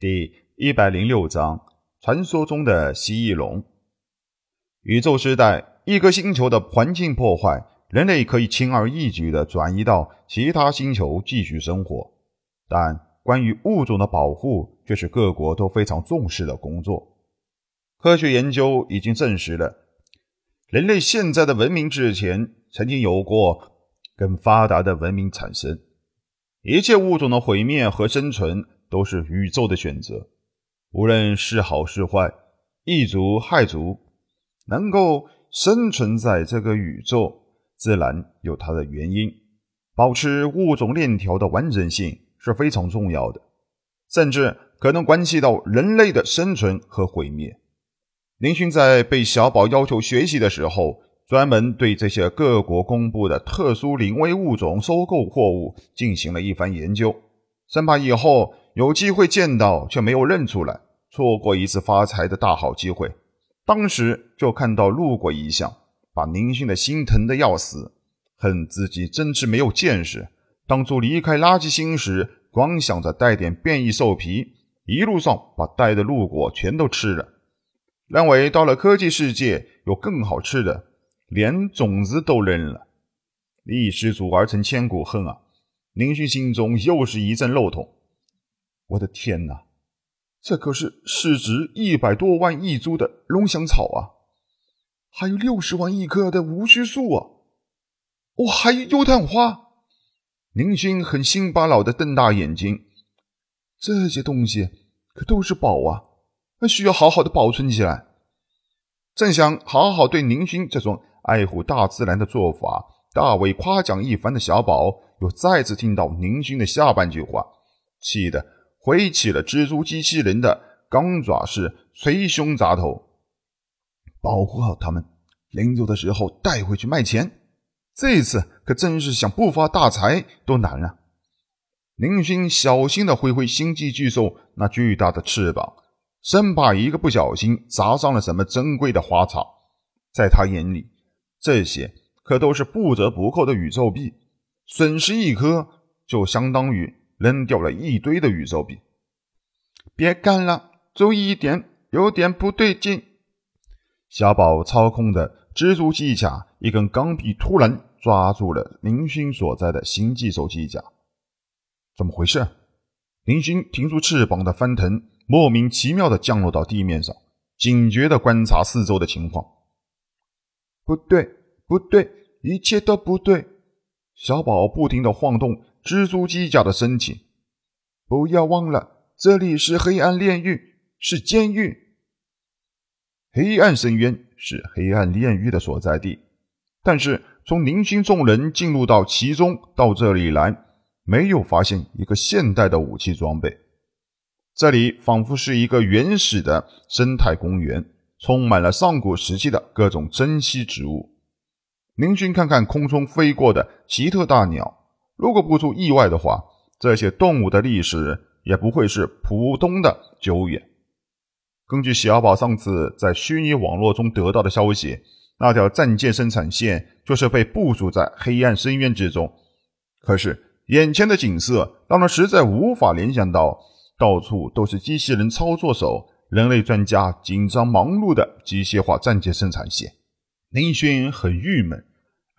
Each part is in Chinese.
第一百零六章：传说中的蜥蜴龙。宇宙时代，一个星球的环境破坏，人类可以轻而易举地转移到其他星球继续生活。但关于物种的保护，却是各国都非常重视的工作。科学研究已经证实了，人类现在的文明之前曾经有过更发达的文明产生。一切物种的毁灭和生存。都是宇宙的选择，无论是好是坏，益族害族，能够生存在这个宇宙，自然有它的原因。保持物种链条的完整性是非常重要的，甚至可能关系到人类的生存和毁灭。林勋在被小宝要求学习的时候，专门对这些各国公布的特殊临危物种收购货物进行了一番研究，生怕以后。有机会见到却没有认出来，错过一次发财的大好机会。当时就看到路过一项，把宁勋的心疼的要死，恨自己真是没有见识。当初离开垃圾星时，光想着带点变异兽皮，一路上把带的路果全都吃了。认为到了科技世界有更好吃的，连种子都扔了。一失足而成千古恨啊！宁勋心中又是一阵肉痛。我的天哪，这可是市值一百多万亿株的龙香草啊，还有六十万亿棵的无须树啊，哦，还有油炭花。宁勋很心巴老的瞪大眼睛，这些东西可都是宝啊，那需要好好的保存起来。正想好好对宁勋这种爱护大自然的做法大为夸奖一番的小宝，又再次听到宁勋的下半句话，气得。挥起了蜘蛛机器人的钢爪式捶胸砸头，保护好他们，临走的时候带回去卖钱。这次可真是想不发大财都难啊！林勋小心的挥挥星际巨兽那巨大的翅膀，生怕一个不小心砸上了什么珍贵的花草。在他眼里，这些可都是不折不扣的宇宙币，损失一颗就相当于……扔掉了一堆的宇宙币，别干了，注意一点，有点不对劲。小宝操控的蜘蛛机甲，一根钢臂突然抓住了林勋所在的星际手机甲，怎么回事？林勋停住翅膀的翻腾，莫名其妙的降落到地面上，警觉的观察四周的情况。不对，不对，一切都不对。小宝不停的晃动。蜘蛛机甲的身体，不要忘了，这里是黑暗炼狱，是监狱。黑暗深渊是黑暗炼狱的所在地，但是从宁星众人进入到其中到这里来，没有发现一个现代的武器装备。这里仿佛是一个原始的生态公园，充满了上古时期的各种珍稀植物。宁勋看看空中飞过的奇特大鸟。如果不出意外的话，这些动物的历史也不会是普通的久远。根据小宝上次在虚拟网络中得到的消息，那条战舰生产线就是被部署在黑暗深渊之中。可是眼前的景色让人实在无法联想到，到处都是机器人操作手，人类专家紧张忙碌的机械化战舰生产线。林轩很郁闷，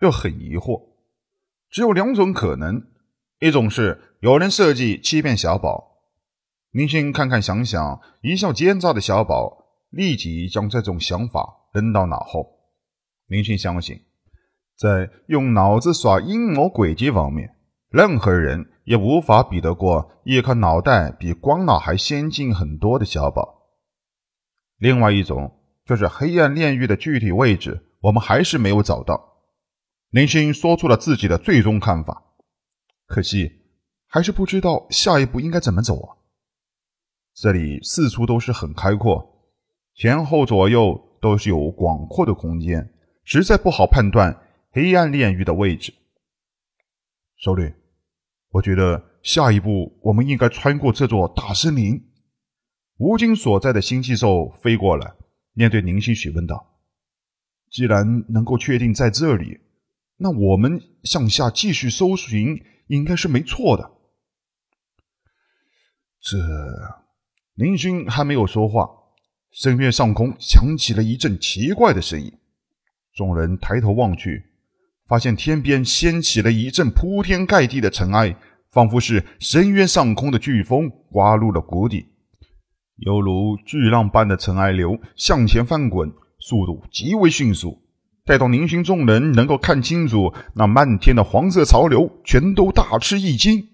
又很疑惑。只有两种可能，一种是有人设计欺骗小宝。林勋看看想想，一笑奸诈的小宝立即将这种想法扔到脑后。林勋相信，在用脑子耍阴谋诡计方面，任何人也无法比得过一颗脑袋比光脑还先进很多的小宝。另外一种就是黑暗炼狱的具体位置，我们还是没有找到。林勋说出了自己的最终看法，可惜还是不知道下一步应该怎么走啊！这里四处都是很开阔，前后左右都是有广阔的空间，实在不好判断黑暗炼狱的位置。首领，我觉得下一步我们应该穿过这座大森林。吴京所在的星际兽飞过来，面对林星询问道：“既然能够确定在这里。”那我们向下继续搜寻，应该是没错的。这林勋还没有说话，深渊上空响起了一阵奇怪的声音。众人抬头望去，发现天边掀起了一阵铺天盖地的尘埃，仿佛是深渊上空的飓风刮入了谷底，犹如巨浪般的尘埃流向前翻滚，速度极为迅速。待到宁勋众人能够看清楚那漫天的黄色潮流，全都大吃一惊。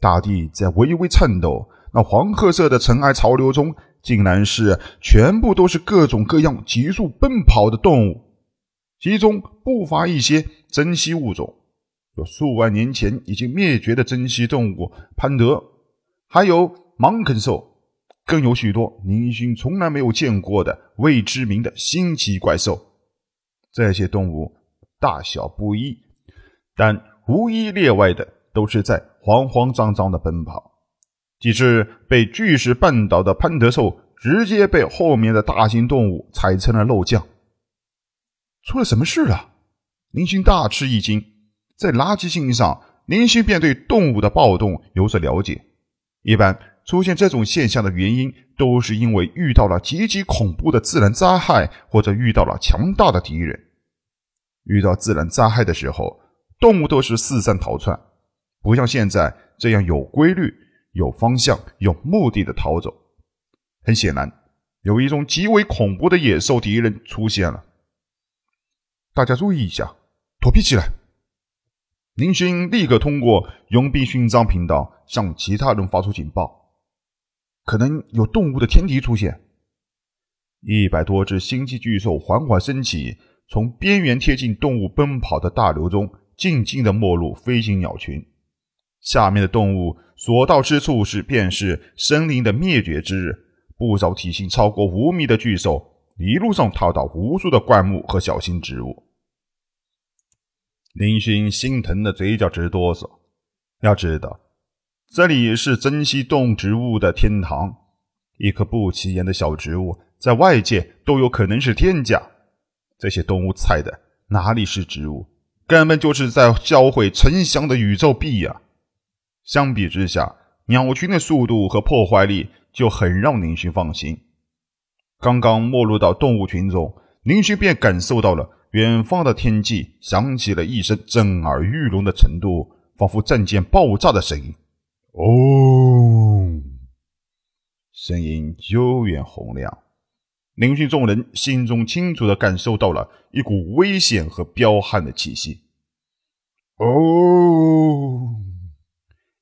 大地在微微颤抖，那黄褐色的尘埃潮流中，竟然是全部都是各种各样急速奔跑的动物。其中不乏一些珍稀物种，有数万年前已经灭绝的珍稀动物潘德，还有芒肯兽，更有许多宁勋从来没有见过的未知名的新奇怪兽。这些动物大小不一，但无一例外的都是在慌慌张张的奔跑。几只被巨石绊倒的潘德兽，直接被后面的大型动物踩成了肉酱。出了什么事啊？林勋大吃一惊。在垃圾信上，林勋便对动物的暴动有所了解。一般出现这种现象的原因，都是因为遇到了极其恐怖的自然灾害，或者遇到了强大的敌人。遇到自然灾害的时候，动物都是四散逃窜，不像现在这样有规律、有方向、有目的的逃走。很显然，有一种极为恐怖的野兽敌人出现了。大家注意一下，躲避起来！林勋立刻通过佣兵勋章频道向其他人发出警报，可能有动物的天敌出现。一百多只星际巨兽缓缓升起，从边缘贴近动物奔跑的大流中，静静的没入飞行鸟群。下面的动物所到之处是便是森林的灭绝之日，不少体型超过五米的巨兽。一路上踏到无数的灌木和小型植物，林勋心疼的嘴角直哆嗦。要知道，这里是珍稀动植物的天堂，一棵不起眼的小植物，在外界都有可能是天价。这些动物菜的哪里是植物，根本就是在销毁沉香的宇宙币呀！相比之下，鸟群的速度和破坏力就很让林勋放心。刚刚没入到动物群中，林勋便感受到了远方的天际响起了一声震耳欲聋的程度，仿佛战舰爆炸的声音。哦，声音悠远洪亮，林勋众人心中清楚的感受到了一股危险和彪悍的气息。哦，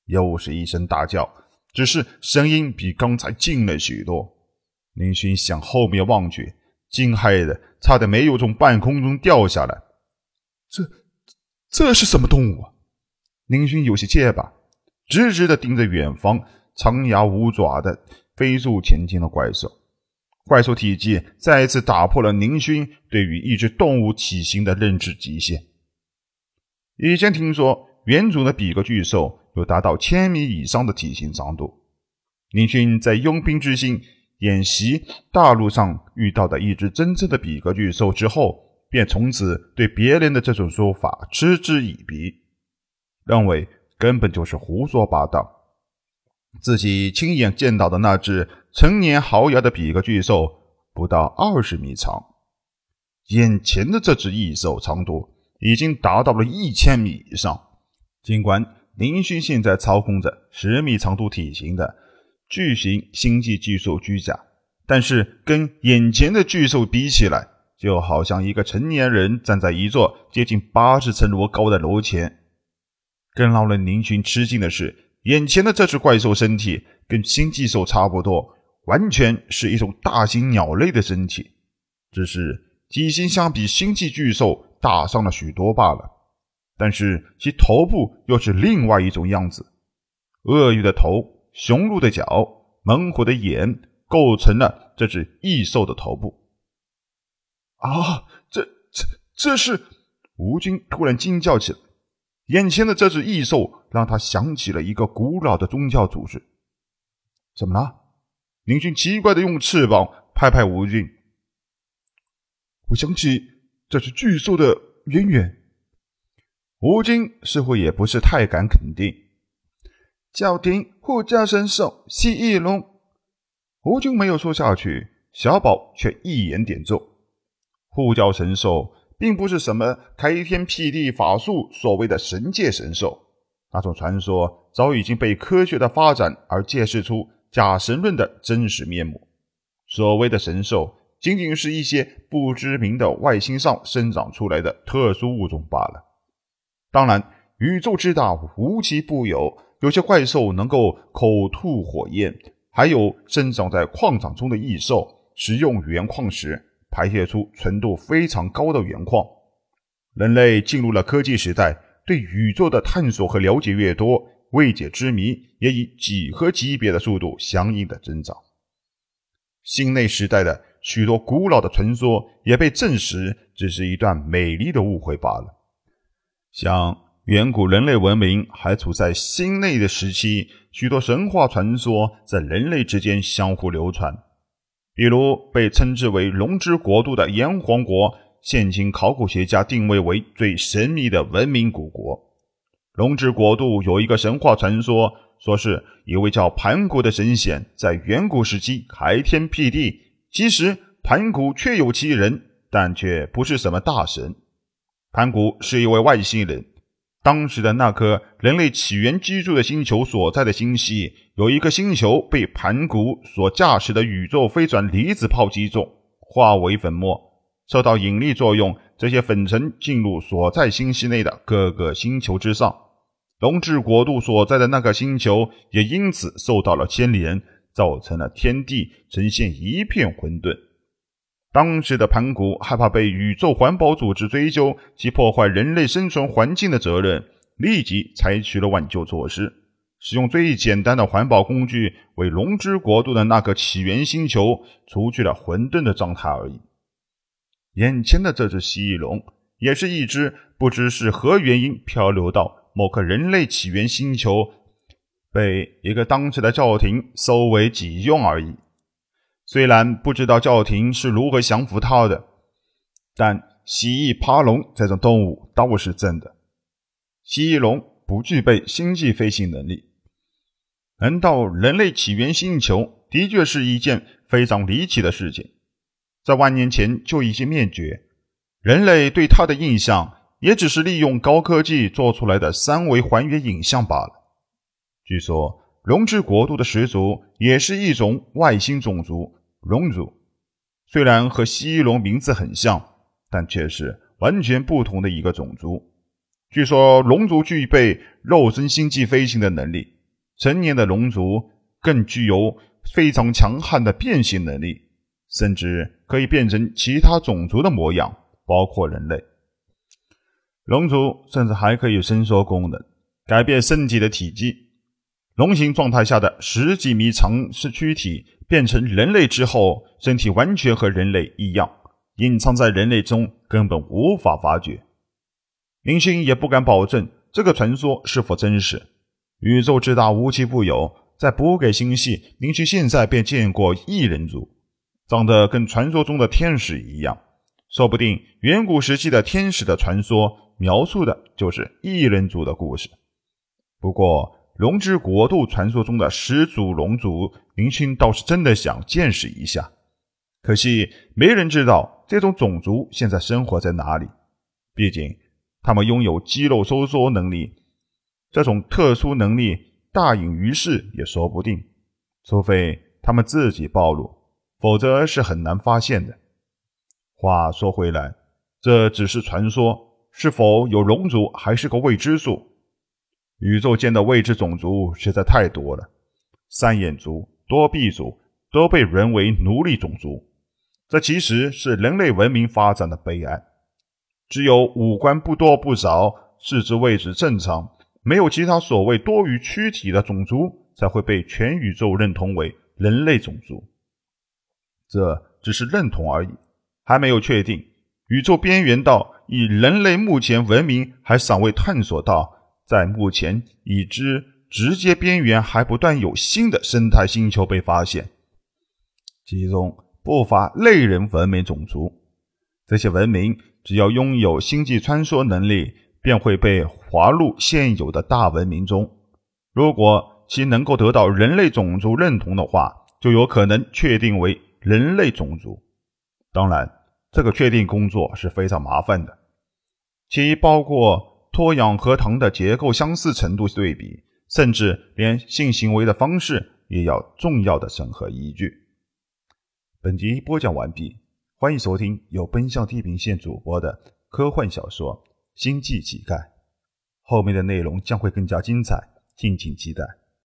又是一声大叫，只是声音比刚才近了许多。林勋向后面望去，惊骇的差点没有从半空中掉下来。这，这是什么动物啊？林勋有些结巴，直直的盯着远方长牙无爪的飞速前进的怪兽。怪兽体积再一次打破了宁勋对于一只动物体型的认知极限。以前听说原主的比格巨兽有达到千米以上的体型长度，宁勋在佣兵之心。演习大陆上遇到的一只真正的比格巨兽之后，便从此对别人的这种说法嗤之以鼻，认为根本就是胡说八道。自己亲眼见到的那只成年豪牙的比格巨兽不到二十米长，眼前的这只异兽长度已经达到了一千米以上。尽管林勋现在操控着十米长度体型的。巨型星际巨兽居甲，但是跟眼前的巨兽比起来，就好像一个成年人站在一座接近八十层楼高的楼前。更让人林群吃惊的是，眼前的这只怪兽身体跟星际兽差不多，完全是一种大型鸟类的身体，只是体型相比星际巨兽大上了许多罢了。但是其头部又是另外一种样子，鳄鱼的头。雄鹿的角，猛虎的眼，构成了这只异兽的头部。啊，这、这、这是！吴军突然惊叫起来，眼前的这只异兽让他想起了一个古老的宗教组织。怎么了？林军奇怪的用翅膀拍拍吴军。我想起这只巨兽的渊源。吴军似乎也不是太敢肯定。角庭护教神兽蜥蜴龙，吴军没有说下去，小宝却一言点中：护教神兽并不是什么开天辟地法术所谓的神界神兽，那种传说早已经被科学的发展而揭示出假神论的真实面目。所谓的神兽，仅仅是一些不知名的外星上生长出来的特殊物种罢了。当然，宇宙之大，无奇不有。有些怪兽能够口吐火焰，还有生长在矿场中的异兽，使用原矿时排泄出纯度非常高的原矿。人类进入了科技时代，对宇宙的探索和了解越多，未解之谜也以几何级别的速度相应的增长。新内时代的许多古老的传说也被证实只是一段美丽的误会罢了，像。远古人类文明还处在新内的时期，许多神话传说在人类之间相互流传。比如被称之为龙之国度的炎黄国，现今考古学家定位为最神秘的文明古国。龙之国度有一个神话传说，说是一位叫盘古的神仙在远古时期开天辟地。其实盘古确有其人，但却不是什么大神。盘古是一位外星人。当时的那颗人类起源居住的星球所在的星系，有一个星球被盘古所驾驶的宇宙飞船离子炮击中，化为粉末。受到引力作用，这些粉尘进入所在星系内的各个星球之上。龙智国度所在的那个星球也因此受到了牵连，造成了天地呈现一片混沌。当时的盘古害怕被宇宙环保组织追究其破坏人类生存环境的责任，立即采取了挽救措施，使用最简单的环保工具为龙之国度的那个起源星球除去了混沌的状态而已。眼前的这只蜥蜴龙，也是一只不知是何原因漂流到某个人类起源星球，被一个当时的教廷收为己用而已。虽然不知道教廷是如何降服他的，但蜥蜴爬龙这种动物倒是真的。蜥蜴龙不具备星际飞行能力，能到人类起源星球的确是一件非常离奇的事情。在万年前就已经灭绝，人类对它的印象也只是利用高科技做出来的三维还原影像罢了。据说龙之国度的始祖也是一种外星种族。龙族虽然和蜥蜴龙名字很像，但却是完全不同的一个种族。据说龙族具备肉身星际飞行的能力，成年的龙族更具有非常强悍的变形能力，甚至可以变成其他种族的模样，包括人类。龙族甚至还可以伸缩功能，改变身体的体积。龙形状态下的十几米长是躯体。变成人类之后，身体完全和人类一样，隐藏在人类中，根本无法发觉。林星也不敢保证这个传说是否真实。宇宙之大，无奇不有，在补给星系，林星现在便见过异人族，长得跟传说中的天使一样。说不定远古时期的天使的传说，描述的就是异人族的故事。不过，龙之国度传说中的始祖龙族，林青倒是真的想见识一下。可惜没人知道这种种族现在生活在哪里。毕竟他们拥有肌肉收缩能力，这种特殊能力大隐于世也说不定。除非他们自己暴露，否则是很难发现的。话说回来，这只是传说，是否有龙族还是个未知数。宇宙间的未知种族实在太多了，三眼族、多臂族都被沦为奴隶种族，这其实是人类文明发展的悲哀。只有五官不多不少、四肢位置正常、没有其他所谓多余躯体的种族，才会被全宇宙认同为人类种族。这只是认同而已，还没有确定。宇宙边缘到以人类目前文明还尚未探索到。在目前已知直接边缘，还不断有新的生态星球被发现，其中不乏类人文明种族。这些文明只要拥有星际穿梭能力，便会被划入现有的大文明中。如果其能够得到人类种族认同的话，就有可能确定为人类种族。当然，这个确定工作是非常麻烦的，其包括脱氧核糖的结构相似程度对比，甚至连性行为的方式也要重要的审核依据。本集播讲完毕，欢迎收听由奔向地平线主播的科幻小说《星际乞丐》，后面的内容将会更加精彩，敬请期待。